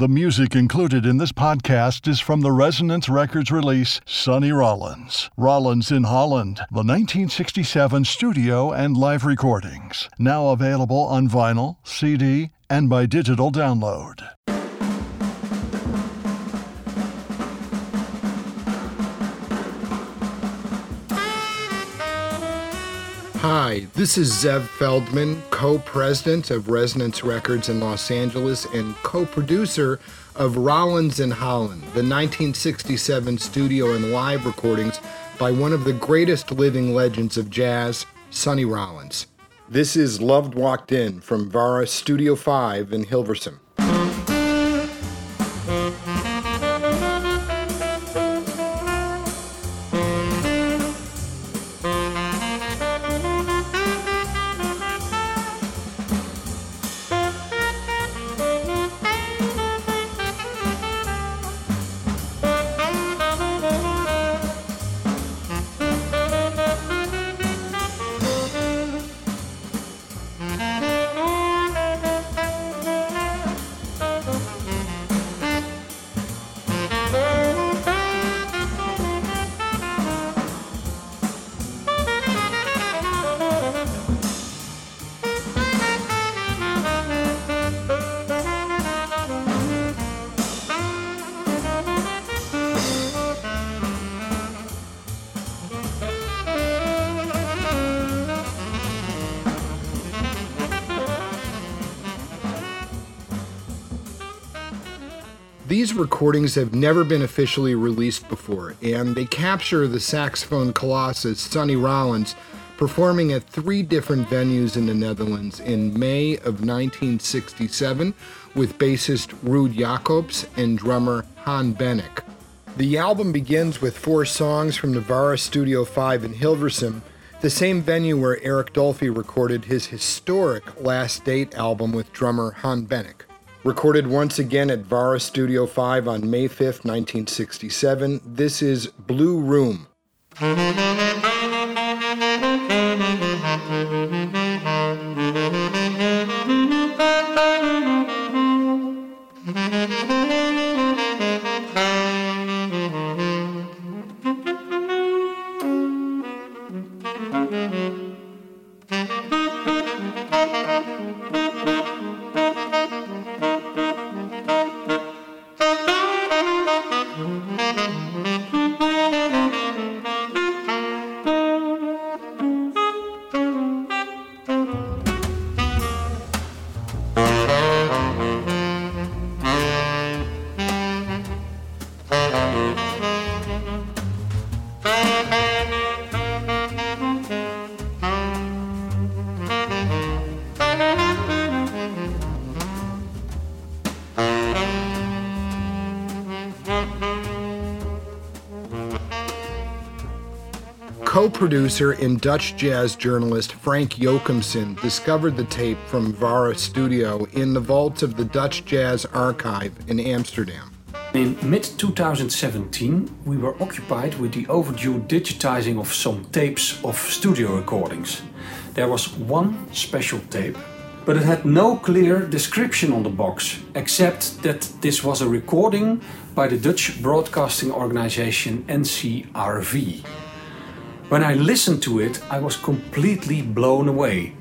The music included in this podcast is from the Resonance Records release Sonny Rollins. Rollins in Holland, the 1967 studio and live recordings. Now available on vinyl, CD, and by digital download. Hi, this is Zev Feldman, co president of Resonance Records in Los Angeles and co producer of Rollins in Holland, the 1967 studio and live recordings by one of the greatest living legends of jazz, Sonny Rollins. This is Love Walked In from Vara Studio 5 in Hilversum. These recordings have never been officially released before, and they capture the saxophone colossus Sonny Rollins performing at three different venues in the Netherlands in May of 1967 with bassist Ruud Jacobs and drummer Han Bennink. The album begins with four songs from Navarra Studio 5 in Hilversum, the same venue where Eric Dolphy recorded his historic Last Date album with drummer Han Bennink. Recorded once again at Vara Studio 5 on May 5, 1967, this is Blue Room. Co-producer and Dutch jazz journalist Frank Jochemsen discovered the tape from Vara Studio in the vaults of the Dutch Jazz Archive in Amsterdam. In mid 2017, we were occupied with the overdue digitizing of some tapes of studio recordings. There was one special tape, but it had no clear description on the box, except that this was a recording by the Dutch broadcasting organization NCRV. When I listened to it, I was completely blown away.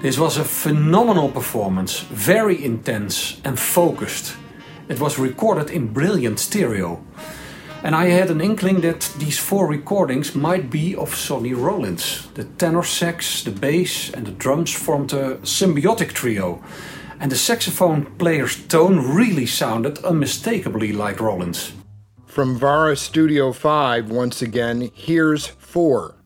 This was a phenomenal performance, very intense and focused. It was recorded in brilliant stereo. And I had an inkling that these four recordings might be of Sonny Rollins. The tenor sax, the bass, and the drums formed a symbiotic trio. And the saxophone player's tone really sounded unmistakably like Rollins. From Vara Studio 5, once again, here's 4.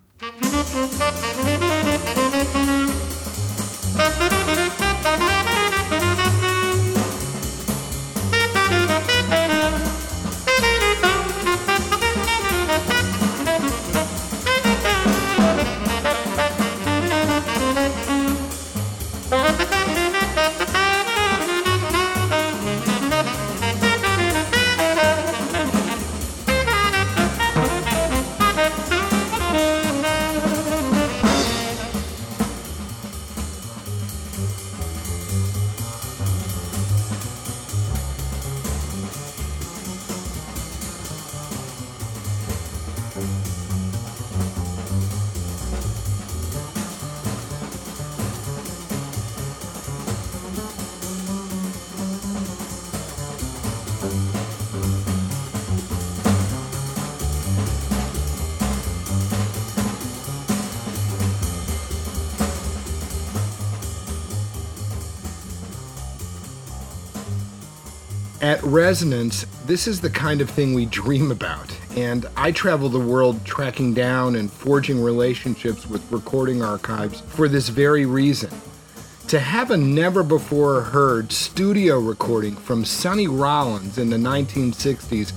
At Resonance, this is the kind of thing we dream about, and I travel the world tracking down and forging relationships with recording archives for this very reason. To have a never before heard studio recording from Sonny Rollins in the 1960s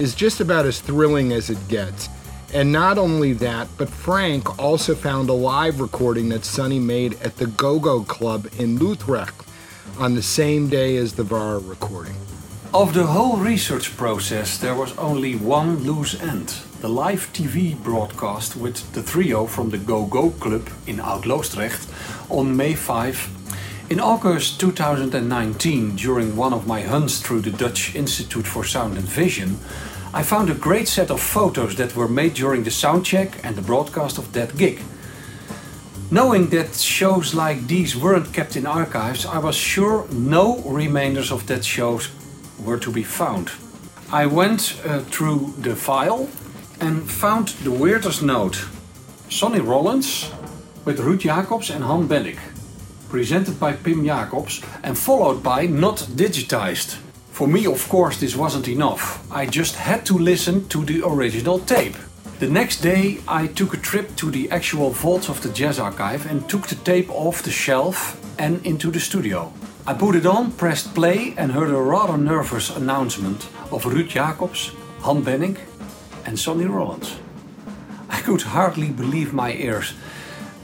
is just about as thrilling as it gets. And not only that, but Frank also found a live recording that Sonny made at the Go Go Club in Utrecht on the same day as the VAR recording. Of the whole research process, there was only one loose end the live TV broadcast with the trio from the Go Go Club in Oud-Loosdrecht on May 5. In August 2019, during one of my hunts through the Dutch Institute for Sound and Vision, I found a great set of photos that were made during the soundcheck and the broadcast of that gig. Knowing that shows like these weren't kept in archives, I was sure no remainders of that shows were to be found. I went uh, through the file and found the weirdest note. Sonny Rollins with Ruud Jacobs and Han Bennink. Presented by Pim Jacobs and followed by Not Digitized. For me, of course, this wasn't enough. I just had to listen to the original tape. The next day, I took a trip to the actual vaults of the Jazz Archive and took the tape off the shelf and into the studio. I put it on, pressed play, and heard a rather nervous announcement of Ruud Jacobs, Han Bennink, and Sonny Rollins. I could hardly believe my ears.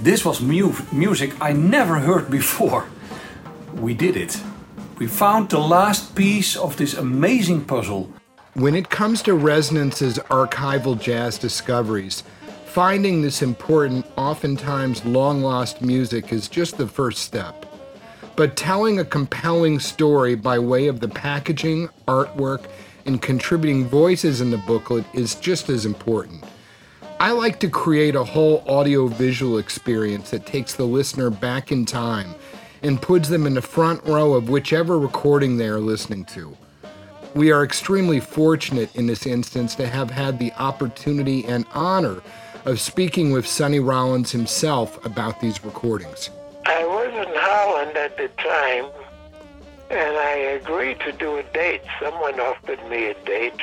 This was mu music I never heard before. We did it. We found the last piece of this amazing puzzle. When it comes to Resonance's archival jazz discoveries, finding this important, oftentimes long lost music is just the first step but telling a compelling story by way of the packaging, artwork, and contributing voices in the booklet is just as important. I like to create a whole audio visual experience that takes the listener back in time and puts them in the front row of whichever recording they are listening to. We are extremely fortunate in this instance to have had the opportunity and honor of speaking with Sonny Rollins himself about these recordings. Holland at the time, and I agreed to do a date. Someone offered me a date,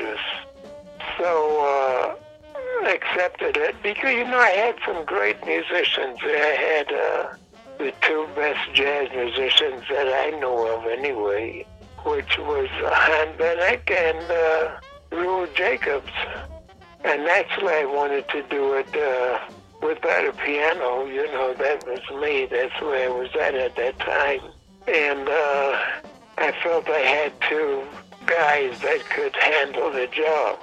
so uh, accepted it because you know I had some great musicians. I had uh, the two best jazz musicians that I know of, anyway, which was Han Bennink and uh, Jacobs. And that's why I wanted to do it. Uh, without a piano, you know, that was me. That's where I was at at that time. And uh, I felt I had two guys that could handle the job.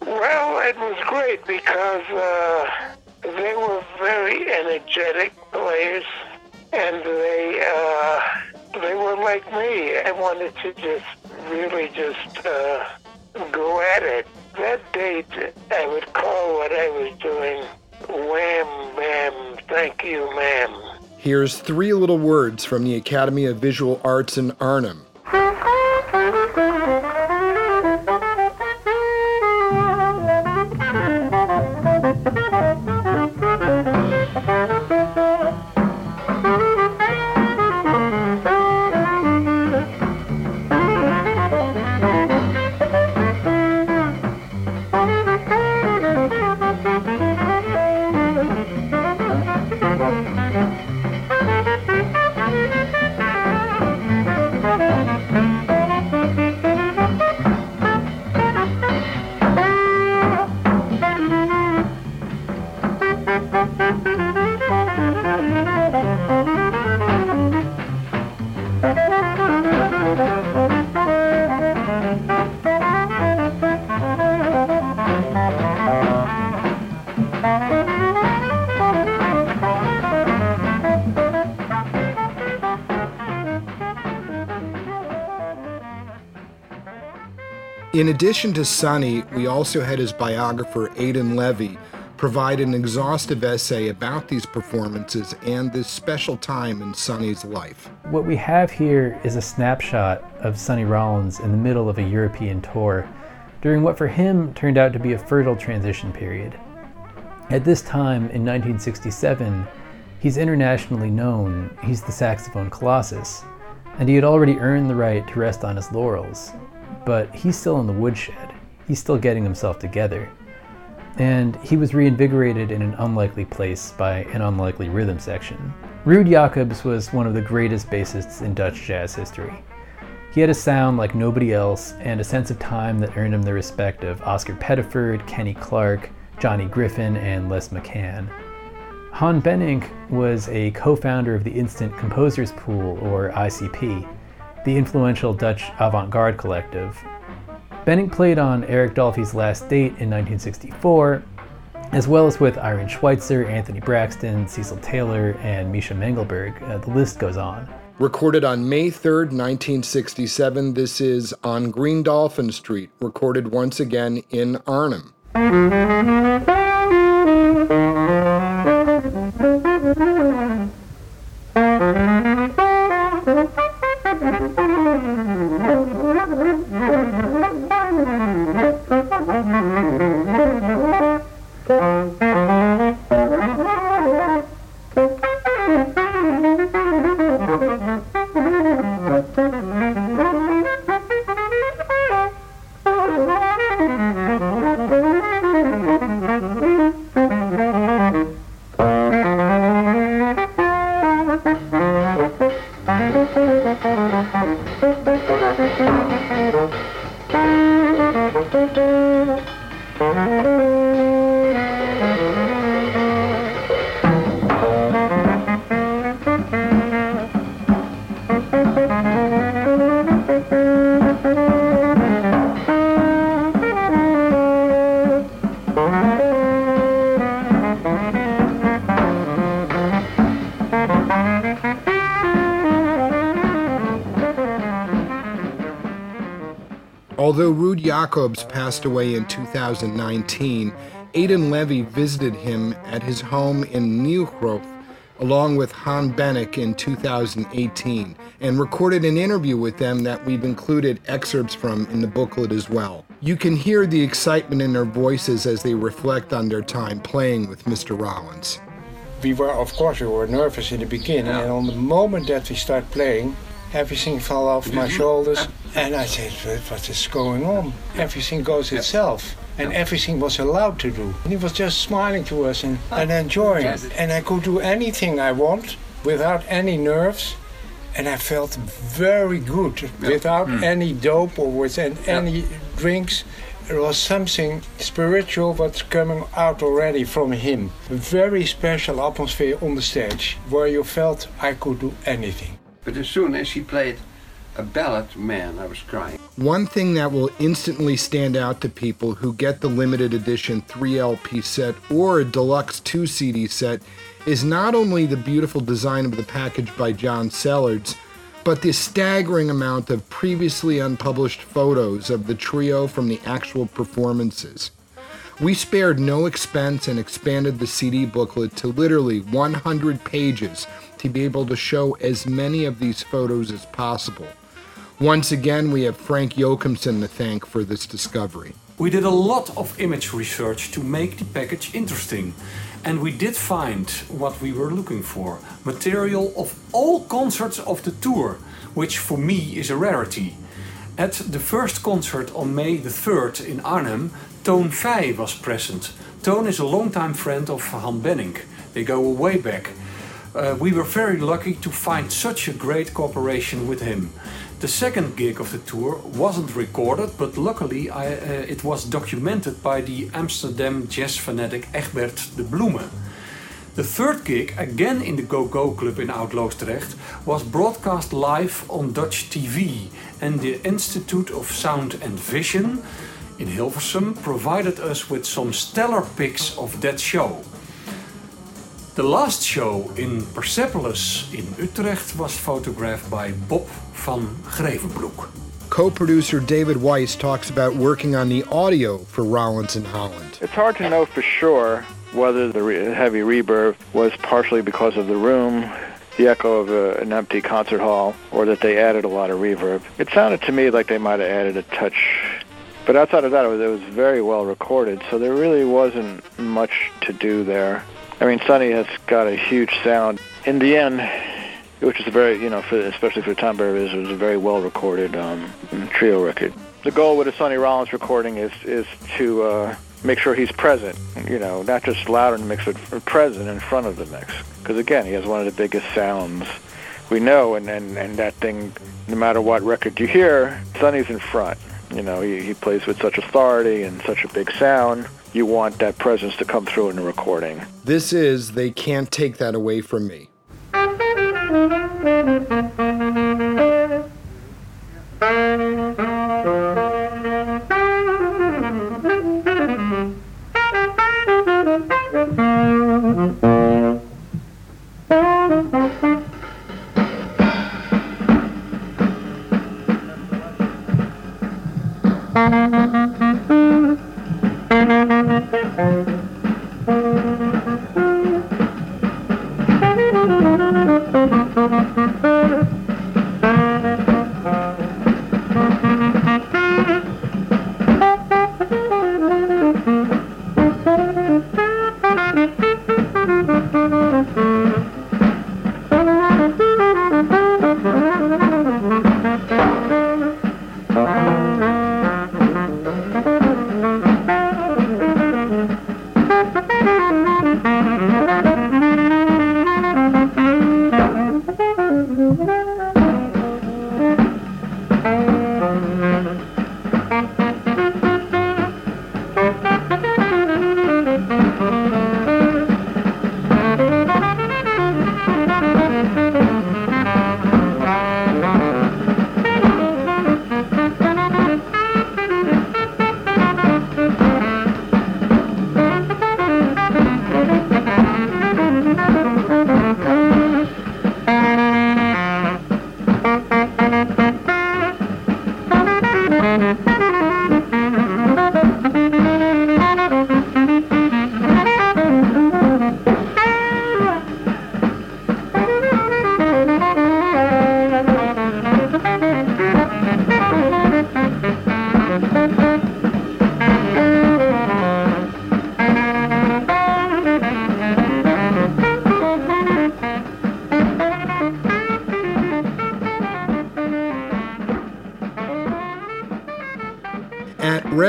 Well, it was great because uh, they were very energetic players, and they uh, they were like me. I wanted to just really just uh, go at it. That date, I would call what I was doing Wham, bam, thank you, ma'am. Here's three little words from the Academy of Visual Arts in Arnhem. In addition to Sonny, we also had his biographer, Aidan Levy, provide an exhaustive essay about these performances and this special time in Sonny's life. What we have here is a snapshot of Sonny Rollins in the middle of a European tour during what for him turned out to be a fertile transition period. At this time, in 1967, he's internationally known, he's the saxophone colossus, and he had already earned the right to rest on his laurels. But he's still in the woodshed. He's still getting himself together. And he was reinvigorated in an unlikely place by an unlikely rhythm section. Ruud Jacobs was one of the greatest bassists in Dutch jazz history. He had a sound like nobody else and a sense of time that earned him the respect of Oscar Pettiford, Kenny Clarke, Johnny Griffin, and Les McCann. Han Bennink was a co founder of the Instant Composers Pool, or ICP, the influential Dutch avant garde collective. Bennink played on Eric Dolphy's Last Date in 1964, as well as with Irene Schweizer, Anthony Braxton, Cecil Taylor, and Misha Mengelberg. Uh, the list goes on. Recorded on May 3rd, 1967, this is On Green Dolphin Street, recorded once again in Arnhem. Thank you. Jacobs passed away in 2019, Aidan Levy visited him at his home in Nieuwhof along with Han Bennink in 2018 and recorded an interview with them that we've included excerpts from in the booklet as well. You can hear the excitement in their voices as they reflect on their time playing with Mr. Rollins. We were, of course, we were nervous in the beginning, and on the moment that we start playing, everything fell off my shoulders, and I said, "What is going on?" Everything goes itself and everything was allowed to do. And he was just smiling to us and, and enjoying it. And I could do anything I want without any nerves. And I felt very good without mm. any dope or with any drinks. There was something spiritual that's coming out already from him. A very special atmosphere on the stage where you felt I could do anything. But as soon as he played a ballad, man, I was crying. One thing that will instantly stand out to people who get the limited edition 3 LP set or a deluxe 2 CD set is not only the beautiful design of the package by John Sellards, but the staggering amount of previously unpublished photos of the trio from the actual performances. We spared no expense and expanded the CD booklet to literally 100 pages to be able to show as many of these photos as possible. Once again, we have Frank Jochemsen to thank for this discovery. We did a lot of image research to make the package interesting. And we did find what we were looking for material of all concerts of the tour, which for me is a rarity. At the first concert on May the 3rd in Arnhem, Toon Vij was present. Toon is a longtime friend of Han Bennink. They go way back. Uh, we were very lucky to find such a great cooperation with him. The second gig of the tour wasn't recorded, but luckily I, uh, it was documented by the Amsterdam jazz fanatic Egbert de Bloemen. The third gig, again in the Go Go Club in Oud-Loosdrecht, was broadcast live on Dutch TV, and the Institute of Sound and Vision in Hilversum provided us with some stellar pics of that show. The last show in Persepolis in Utrecht was photographed by Bob van Grevenbroek. Co producer David Weiss talks about working on the audio for Rollins in Holland. It's hard to know for sure whether the re- heavy reverb was partially because of the room, the echo of a, an empty concert hall, or that they added a lot of reverb. It sounded to me like they might have added a touch. But outside of that, it was, it was very well recorded, so there really wasn't much to do there. I mean, Sonny has got a huge sound. In the end, which is a very, you know, for, especially for time period, it was a very well recorded um, trio record. The goal with a Sonny Rollins recording is is to uh, make sure he's present, you know, not just loud in the mix, but present in front of the mix. Because again, he has one of the biggest sounds we know, and, and, and that thing, no matter what record you hear, Sonny's in front. You know, he, he plays with such authority and such a big sound. You want that presence to come through in the recording. This is They Can't Take That Away From Me.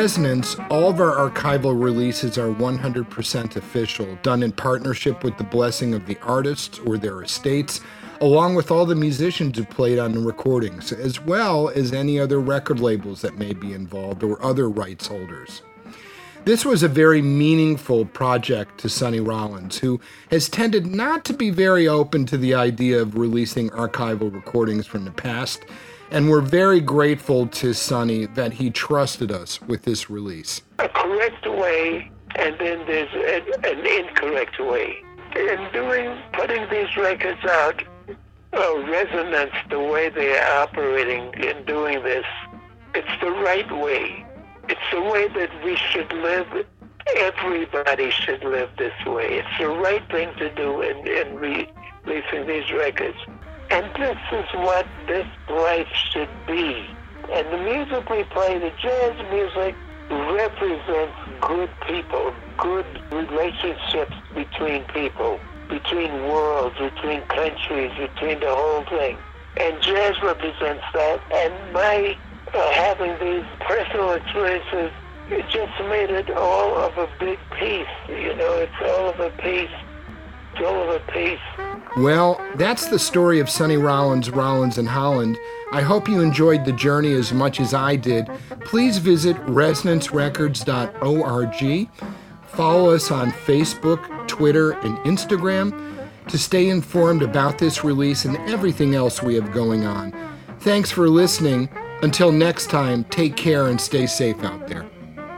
Resonance, all of our archival releases are 100% official, done in partnership with the blessing of the artists or their estates, along with all the musicians who played on the recordings, as well as any other record labels that may be involved or other rights holders. This was a very meaningful project to Sonny Rollins, who has tended not to be very open to the idea of releasing archival recordings from the past and we're very grateful to Sonny that he trusted us with this release. A correct way, and then there's an, an incorrect way. In doing, putting these records out, uh, resonance, the way they are operating in doing this, it's the right way. It's the way that we should live. Everybody should live this way. It's the right thing to do in, in releasing these records. And this is what this life should be. And the music we play, the jazz music, represents good people, good relationships between people, between worlds, between countries, between the whole thing. And jazz represents that. And my uh, having these personal experiences, it just made it all of a big piece. You know, it's all of a piece. it's all of a piece well, that's the story of Sonny Rollins, Rollins in Holland. I hope you enjoyed the journey as much as I did. Please visit resonancerecords.org. Follow us on Facebook, Twitter, and Instagram to stay informed about this release and everything else we have going on. Thanks for listening. Until next time, take care and stay safe out there.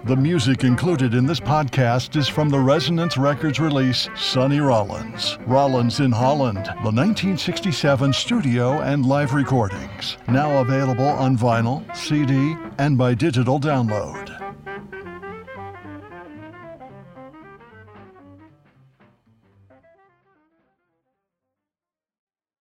The music included in this podcast is from the Resonance Records release Sonny Rollins. Rollins in Holland, the 1967 studio and live recordings. Now available on vinyl, CD, and by digital download.